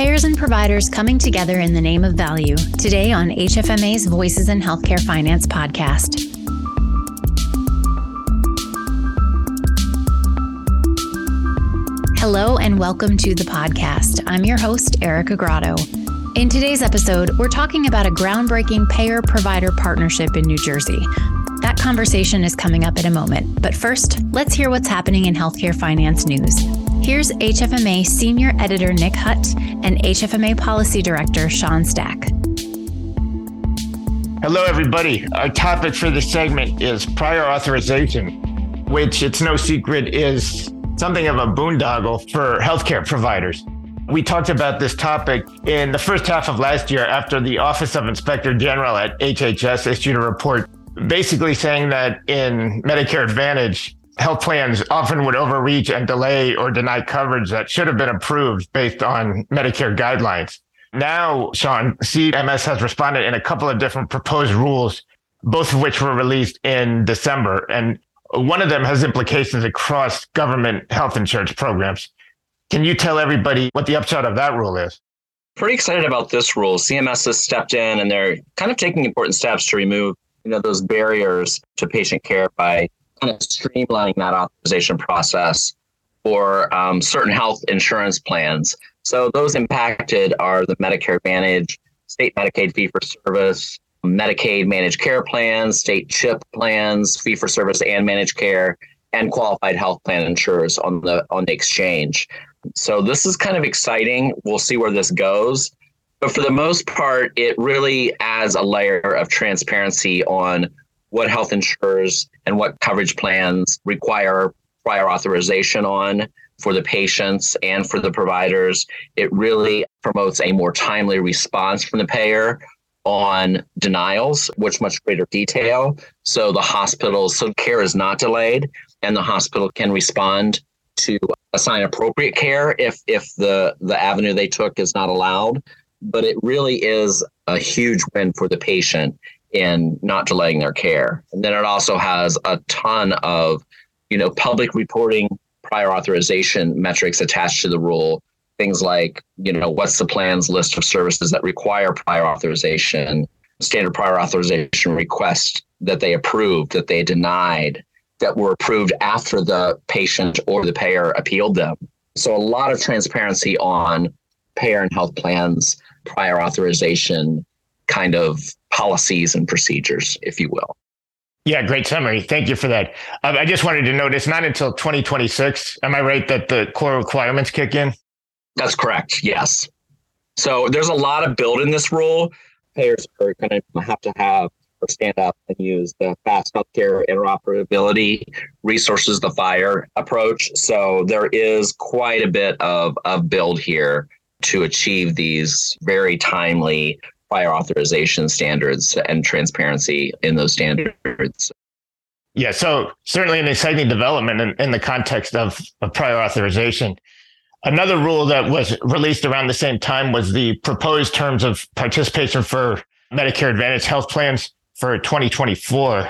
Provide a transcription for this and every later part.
Payers and providers coming together in the name of value. Today on HFMA's Voices in Healthcare Finance podcast. Hello and welcome to the podcast. I'm your host, Erica Grotto. In today's episode, we're talking about a groundbreaking payer provider partnership in New Jersey. That conversation is coming up in a moment, but first, let's hear what's happening in healthcare finance news. Here's HFMA Senior Editor Nick Hutt and HFMA Policy Director Sean Stack. Hello, everybody. Our topic for this segment is prior authorization, which it's no secret is something of a boondoggle for healthcare providers. We talked about this topic in the first half of last year after the Office of Inspector General at HHS issued a report basically saying that in Medicare Advantage, health plans often would overreach and delay or deny coverage that should have been approved based on Medicare guidelines. Now, Sean, CMS has responded in a couple of different proposed rules, both of which were released in December. And one of them has implications across government health insurance programs. Can you tell everybody what the upshot of that rule is? Pretty excited about this rule. CMS has stepped in and they're kind of taking important steps to remove, you know, those barriers to patient care by kind of streamlining that authorization process for um, certain health insurance plans. So those impacted are the Medicare Advantage, state Medicaid fee for service, Medicaid managed care plans, state CHIP plans, fee for service and managed care, and qualified health plan insurers on the on the exchange. So this is kind of exciting. We'll see where this goes. But for the most part, it really adds a layer of transparency on what health insurers and what coverage plans require prior authorization on for the patients and for the providers. It really promotes a more timely response from the payer on denials, which much greater detail. So the hospital, so care is not delayed, and the hospital can respond to assign appropriate care if if the the avenue they took is not allowed. But it really is a huge win for the patient in not delaying their care. And then it also has a ton of, you know, public reporting prior authorization metrics attached to the rule. Things like, you know, what's the plan's list of services that require prior authorization, standard prior authorization requests that they approved, that they denied, that were approved after the patient or the payer appealed them. So a lot of transparency on payer and health plans prior authorization kind of policies and procedures, if you will. Yeah, great summary. Thank you for that. Um, I just wanted to note it's not until 2026. Am I right that the core requirements kick in? That's correct. Yes. So there's a lot of build in this rule. Payers are going to have to have or stand up and use the fast healthcare interoperability resources, the FHIR approach. So there is quite a bit of, of build here to achieve these very timely prior authorization standards and transparency in those standards. Yeah, so certainly an exciting development in, in the context of, of prior authorization. Another rule that was released around the same time was the proposed terms of participation for Medicare Advantage health plans for 2024.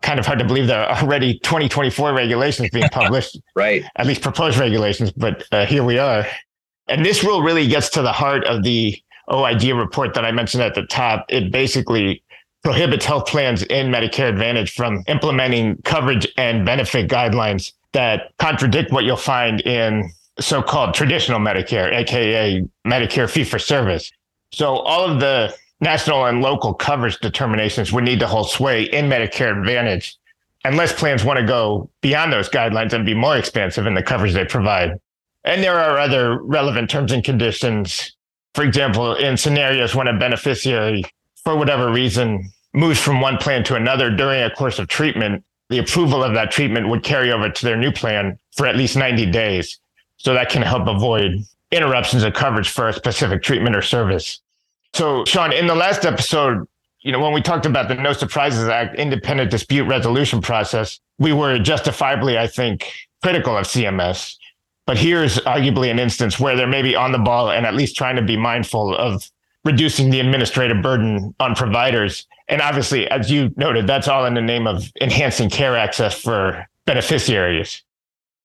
Kind of hard to believe there are already 2024 regulations being published. right. At least proposed regulations, but uh, here we are. And this rule really gets to the heart of the Oh, OIG report that I mentioned at the top, it basically prohibits health plans in Medicare Advantage from implementing coverage and benefit guidelines that contradict what you'll find in so called traditional Medicare, AKA Medicare fee for service. So all of the national and local coverage determinations would need to hold sway in Medicare Advantage unless plans want to go beyond those guidelines and be more expansive in the coverage they provide. And there are other relevant terms and conditions for example, in scenarios when a beneficiary, for whatever reason, moves from one plan to another during a course of treatment, the approval of that treatment would carry over to their new plan for at least 90 days. So that can help avoid interruptions of coverage for a specific treatment or service. So, Sean, in the last episode, you know, when we talked about the No Surprises Act independent dispute resolution process, we were justifiably, I think, critical of CMS. But here's arguably an instance where they're maybe on the ball and at least trying to be mindful of reducing the administrative burden on providers. And obviously, as you noted, that's all in the name of enhancing care access for beneficiaries.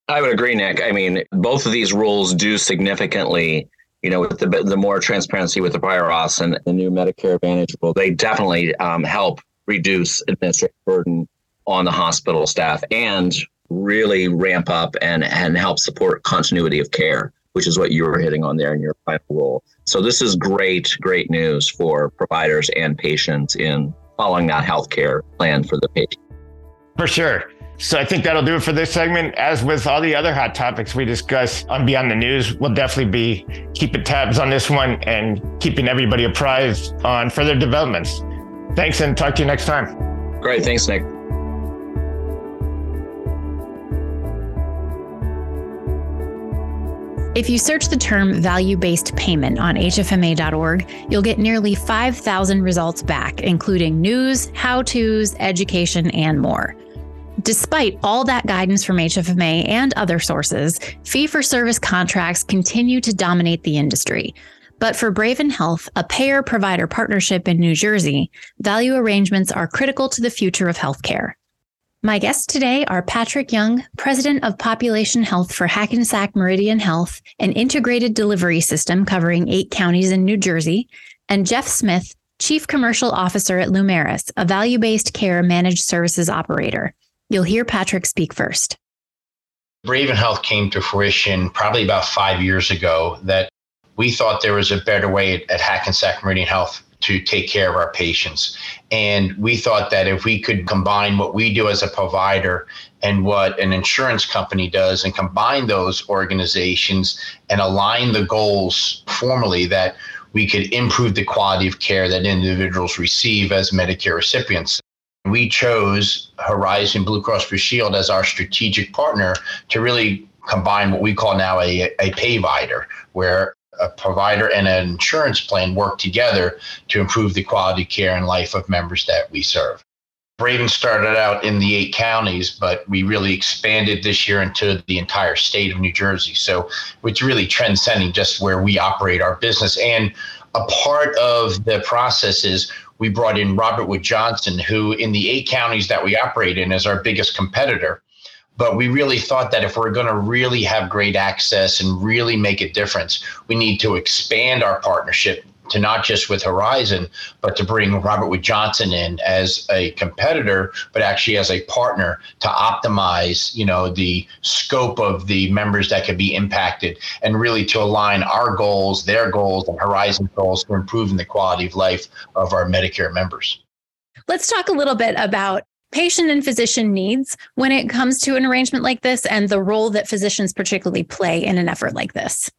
I would agree, Nick. I mean, both of these rules do significantly you know, with the the more transparency with the prior auths and the new Medicare Advantage rule, they definitely um, help reduce administrative burden on the hospital staff and really ramp up and and help support continuity of care, which is what you were hitting on there in your final rule. So this is great, great news for providers and patients in following that healthcare plan for the patient. For sure. So I think that'll do it for this segment. As with all the other hot topics we discuss on Beyond the News, we'll definitely be keeping tabs on this one and keeping everybody apprised on further developments. Thanks and talk to you next time. Great. Thanks, Nick. If you search the term value based payment on HFMA.org, you'll get nearly 5,000 results back, including news, how to's, education, and more. Despite all that guidance from HFMA and other sources, fee for service contracts continue to dominate the industry. But for Braven Health, a payer provider partnership in New Jersey, value arrangements are critical to the future of healthcare. My guests today are Patrick Young, President of Population Health for Hackensack Meridian Health, an integrated delivery system covering eight counties in New Jersey, and Jeff Smith, Chief Commercial Officer at Lumeris, a value based care managed services operator. You'll hear Patrick speak first. Braven Health came to fruition probably about five years ago that we thought there was a better way at Hackensack Meridian Health to take care of our patients. And we thought that if we could combine what we do as a provider and what an insurance company does and combine those organizations and align the goals formally, that we could improve the quality of care that individuals receive as Medicare recipients. We chose Horizon Blue Cross Blue Shield as our strategic partner to really combine what we call now a, a payvider, where a provider and an insurance plan work together to improve the quality care and life of members that we serve. Braven started out in the eight counties, but we really expanded this year into the entire state of New Jersey. So it's really transcending just where we operate our business. And a part of the process is we brought in Robert Wood Johnson, who in the eight counties that we operate in is our biggest competitor. But we really thought that if we're going to really have great access and really make a difference, we need to expand our partnership to not just with Horizon, but to bring Robert Wood Johnson in as a competitor, but actually as a partner to optimize, you know, the scope of the members that could be impacted and really to align our goals, their goals, and Horizon goals for improving the quality of life of our Medicare members. Let's talk a little bit about patient and physician needs when it comes to an arrangement like this and the role that physicians particularly play in an effort like this?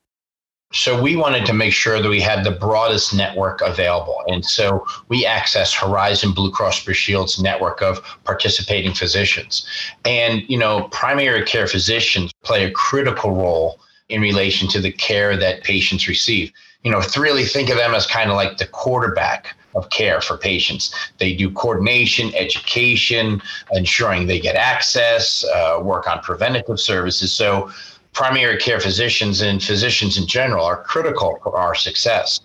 So we wanted to make sure that we had the broadest network available. And so we access Horizon Blue Cross Blue Shield's network of participating physicians. And, you know, primary care physicians play a critical role in relation to the care that patients receive. You know, really think of them as kind of like the quarterback of care for patients. They do coordination, education, ensuring they get access, uh, work on preventative services. So, primary care physicians and physicians in general are critical for our success.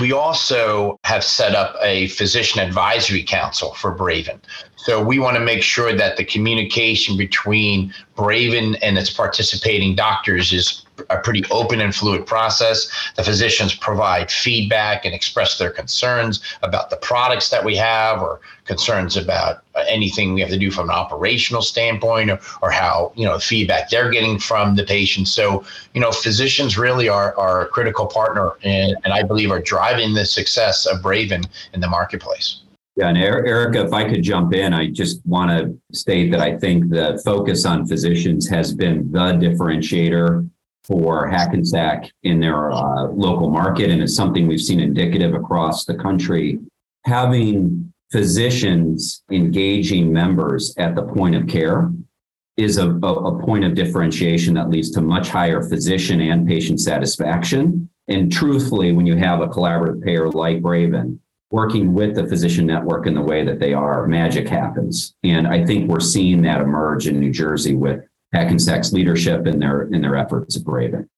We also have set up a physician advisory council for Braven. So we want to make sure that the communication between Braven and its participating doctors is a pretty open and fluid process. The physicians provide feedback and express their concerns about the products that we have or concerns about anything we have to do from an operational standpoint or, or how, you know, feedback they're getting from the patients. So, you know, physicians really are, are a critical partner and, and I believe are driving the success of Braven in the marketplace. Yeah, and Erica, if I could jump in, I just want to state that I think the focus on physicians has been the differentiator for Hackensack in their uh, local market, and it's something we've seen indicative across the country. Having physicians engaging members at the point of care is a, a, point of differentiation that leads to much higher physician and patient satisfaction. And truthfully, when you have a collaborative payer like Braven working with the physician network in the way that they are, magic happens. And I think we're seeing that emerge in New Jersey with Hackensack's leadership in their in their efforts at Braven.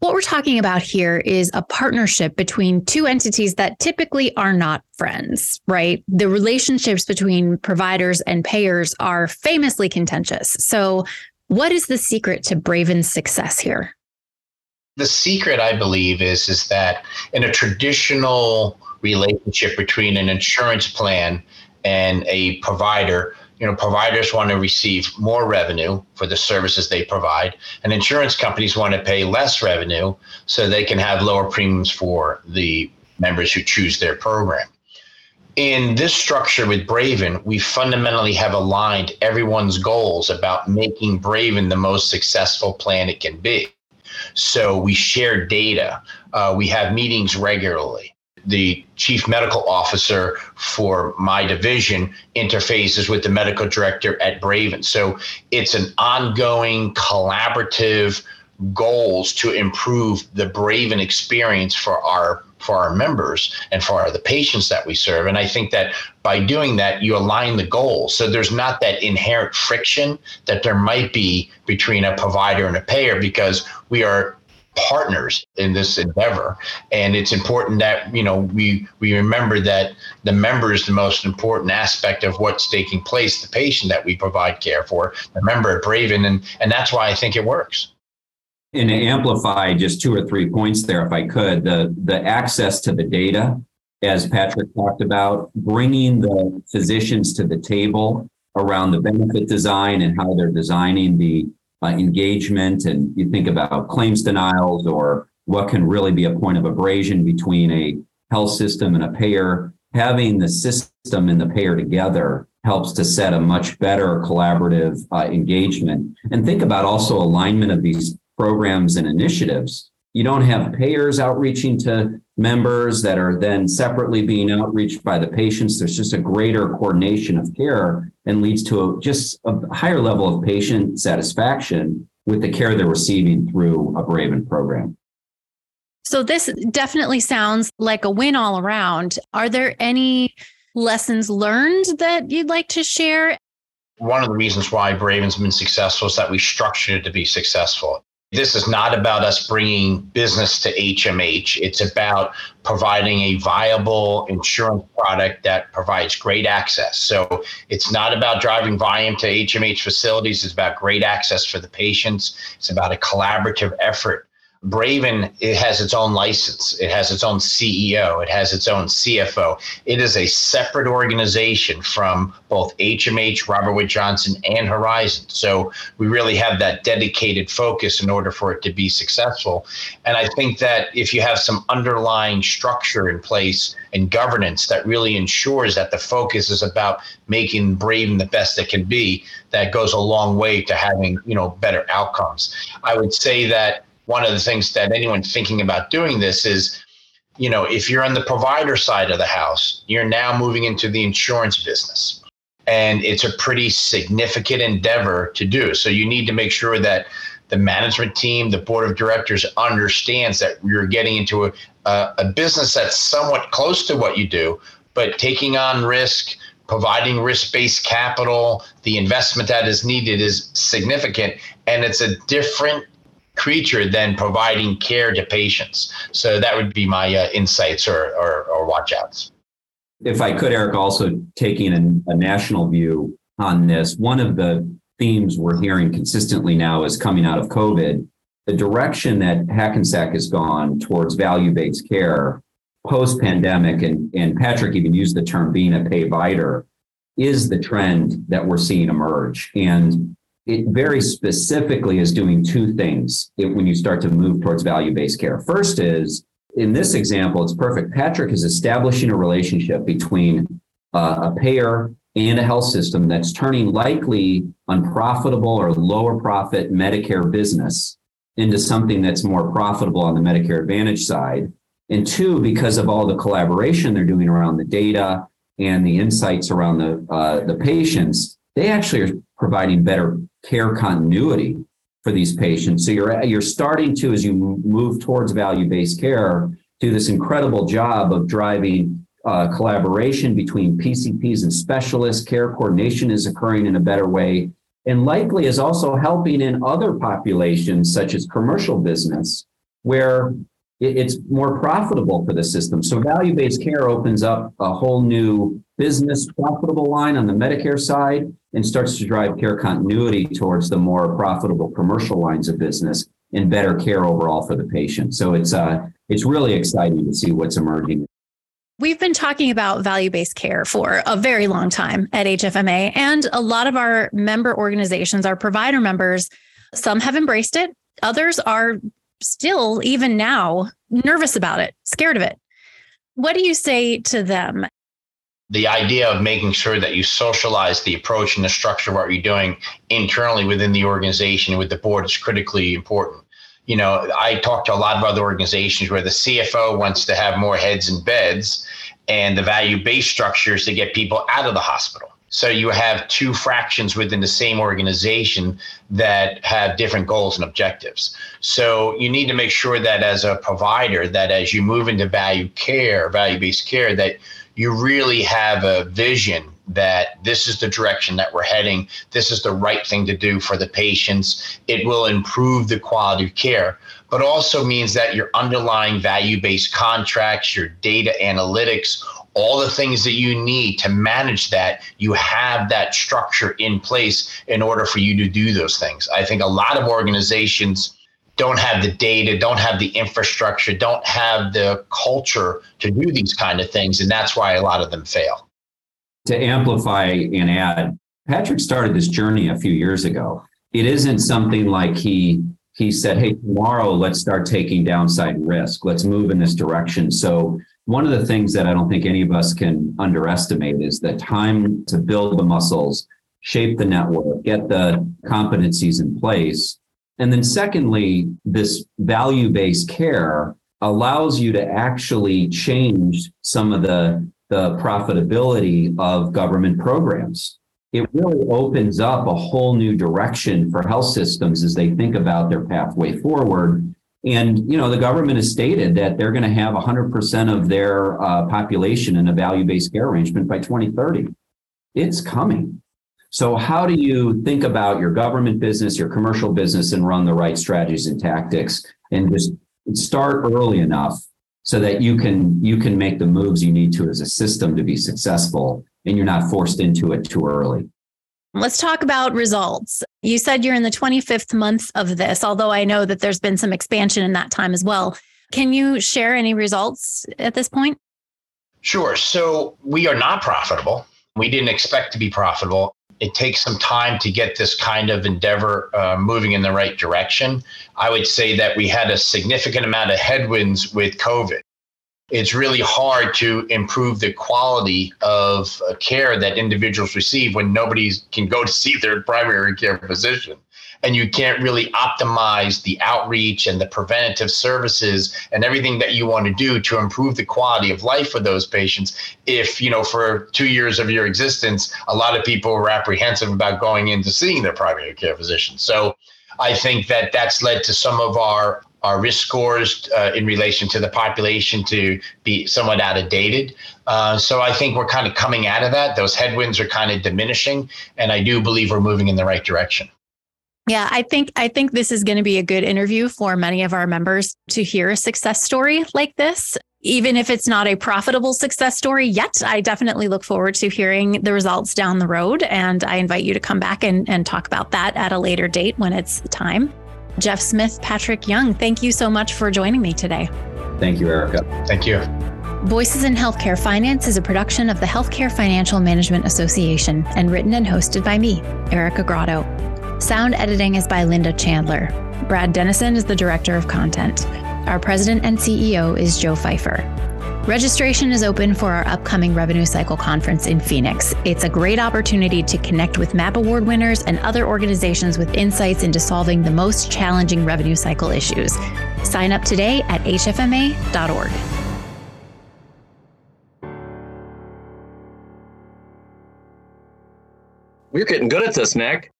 What we're talking about here is a partnership between two entities that typically are not friends, right? The relationships between providers and payers are famously contentious. So, what is the secret to Braven's success here? The secret, I believe, is is that in a traditional relationship between an insurance plan and a provider, you know, providers want to receive more revenue for the services they provide, and insurance companies want to pay less revenue so they can have lower premiums for the members who choose their program. In this structure with Braven, we fundamentally have aligned everyone's goals about making Braven the most successful plan it can be. So we share data, uh, we have meetings regularly the chief medical officer for my division interfaces with the medical director at Braven. So it's an ongoing collaborative goals to improve the Braven experience for our for our members and for our, the patients that we serve. And I think that by doing that, you align the goals. So there's not that inherent friction that there might be between a provider and a payer because we are partners in this endeavor. And it's important that you know we we remember that the member is the most important aspect of what's taking place the patient that we provide care for the member at braven. And and that's why i think it works. And to amplify just two or three points there if i could the the access to the data as patrick talked about bringing the physicians to the table around the benefit design and how they're designing the uh, engagement and you think about claims denials or what can really be a point of abrasion between a health system and a payer, having the system and the payer together helps to set a much better collaborative uh, engagement. And think about also alignment of these programs and initiatives. You don't have payers outreaching to members that are then separately being outreached by the patients. There's just a greater coordination of care and leads to a, just a higher level of patient satisfaction with the care they're receiving through a Braven program. So this definitely sounds like a win all around. Are there any lessons learned that you'd like to share? One of the reasons why Braven's been successful is that we structured it to be successful. This is not about us bringing business to HMH. It's about providing a viable insurance product that provides great access. So it's not about driving volume to HMH facilities. It's about great access for the patients. It's about a collaborative effort Braven it has its own license. It has its own CEO. It has its own CFO. It is a separate organization from both HMH, Robert Wood Johnson, and Horizon. So we really have that dedicated focus in order for it to be successful. And I think that if you have some underlying structure in place and governance that really ensures that the focus is about making Braven the best it can be, that goes a long way to having you know better outcomes. I would say that one of the things that anyone thinking about doing this is you know if you're on the provider side of the house you're now moving into the insurance business. And it's a pretty significant endeavor to do. So you need to make sure that the management team the board of directors understands that you're getting into a, a, a business that's somewhat close to what you do but taking on risk providing risk-based capital the investment that is needed is significant. And it's a different creature than providing care to patients. So that would be my uh, insights or, or, or watchouts. If I could, Eric, also taking a, a national view on this, one of the themes we're hearing consistently now is coming out of COVID, the direction that Hackensack has gone towards value based care post pandemic, and, and Patrick even used the term being a pay payvider, is the trend that we're seeing emerge. And it very specifically is doing two things when you start to move towards value based care. First is in this example, it's perfect. Patrick is establishing a relationship between uh, a payer and a health system that's turning likely unprofitable or lower profit Medicare business into something that's more profitable on the Medicare Advantage side. And two, because of all the collaboration they're doing around the data and the insights around the uh, the patients, they actually are providing better care continuity for these patients. So you're you're starting to, as you move towards value-based care, do this incredible job of driving uh, collaboration between PCPs and specialists. Care coordination is occurring in a better way, and likely is also helping in other populations such as commercial business, where it's more profitable for the system. So value-based care opens up a whole new business profitable line on the Medicare side and starts to drive care continuity towards the more profitable commercial lines of business. and better care overall for the patient. So it's uh, it's really exciting to see what's emerging. We've been talking about value based care for a very long time at HFMA, and a lot of our member organizations, our provider members, some have embraced it, others are still, even now, nervous about it, scared of it. What do you say to them? The idea of making sure that you socialize the approach and the structure of what you're doing internally within the organization with the board is critically important. You know, I talk to a lot of other organizations where the CFO wants to have more heads and beds, and the value based structures to get people out of the hospital. So you have two fractions within the same organization that have different goals and objectives. So you need to make sure that as a provider, that as you move into value care, value-based care, that you really have a vision that this is the direction that we're heading. This is the right thing to do for the patients. It will improve the quality of care, but also means that your underlying value based contracts, your data analytics, all the things that you need to manage that, you have that structure in place in order for you to do those things. I think a lot of organizations don't have the data, don't have the infrastructure, don't have the culture to do these kind of things. And that's why a lot of them fail. To amplify and add, Patrick started this journey a few years ago. It isn't something like he he said, "Hey, tomorrow let's start taking downside risk. Let's move in this direction." So one of the things that I don't think any of us can underestimate is the time to build the muscles, shape the network, get the competencies in place. And then, secondly, this value based care allows you to actually change some of the, the profitability of government programs. It really opens up a whole new direction for health systems as they think about their pathway forward and you know the government has stated that they're going to have 100% of their uh, population in a value-based care arrangement by 2030. It's coming. So how do you think about your government business, your commercial business, and run the right strategies and tactics, and just start early enough so that you can you can make the moves you need to as a system to be successful, and you're not forced into it too early. Let's talk about results. You said you're in the 25th month of this, although I know that there's been some expansion in that time as well. Can you share any results at this point? Sure. So we are not profitable. We didn't expect to be profitable. It takes some time to get this kind of endeavor uh, moving in the right direction. I would say that we had a significant amount of headwinds with COVID it's really hard to improve the quality of uh, care that individuals receive when nobody can go to see their primary care physician. And you can't really optimize the outreach and the preventative services and everything that you want to do to improve the quality of life for those patients. If you know for two years of your existence a lot of people were apprehensive about going into seeing their primary care physician. So I think that that's led to some of our our risk scores uh, in relation to the population to be somewhat out outdated. Uh, so I think we're kind of coming out of that. Those headwinds are kind of diminishing, and I do believe we're moving in the right direction. Yeah, I think I think this is going to be a good interview for many of our members to hear a success story like this. Even if it's not a profitable success story yet, I definitely look forward to hearing the results down the road. And I invite you to come back and, and talk about that at a later date when it's time. Jeff Smith, Patrick Young, thank you so much for joining me today. Thank you, Erica. Thank you. Voices in Healthcare Finance is a production of the Healthcare Financial Management Association and written and hosted by me, Erica Grotto. Sound editing is by Linda Chandler. Brad Dennison is the Director of Content. Our President and CEO is Joe Fifer. Registration is open for our upcoming Revenue Cycle Conference in Phoenix. It's a great opportunity to connect with MAP Award winners and other organizations with insights into solving the most challenging revenue cycle issues. Sign up today at hfma.org. We're getting good at this, Nick.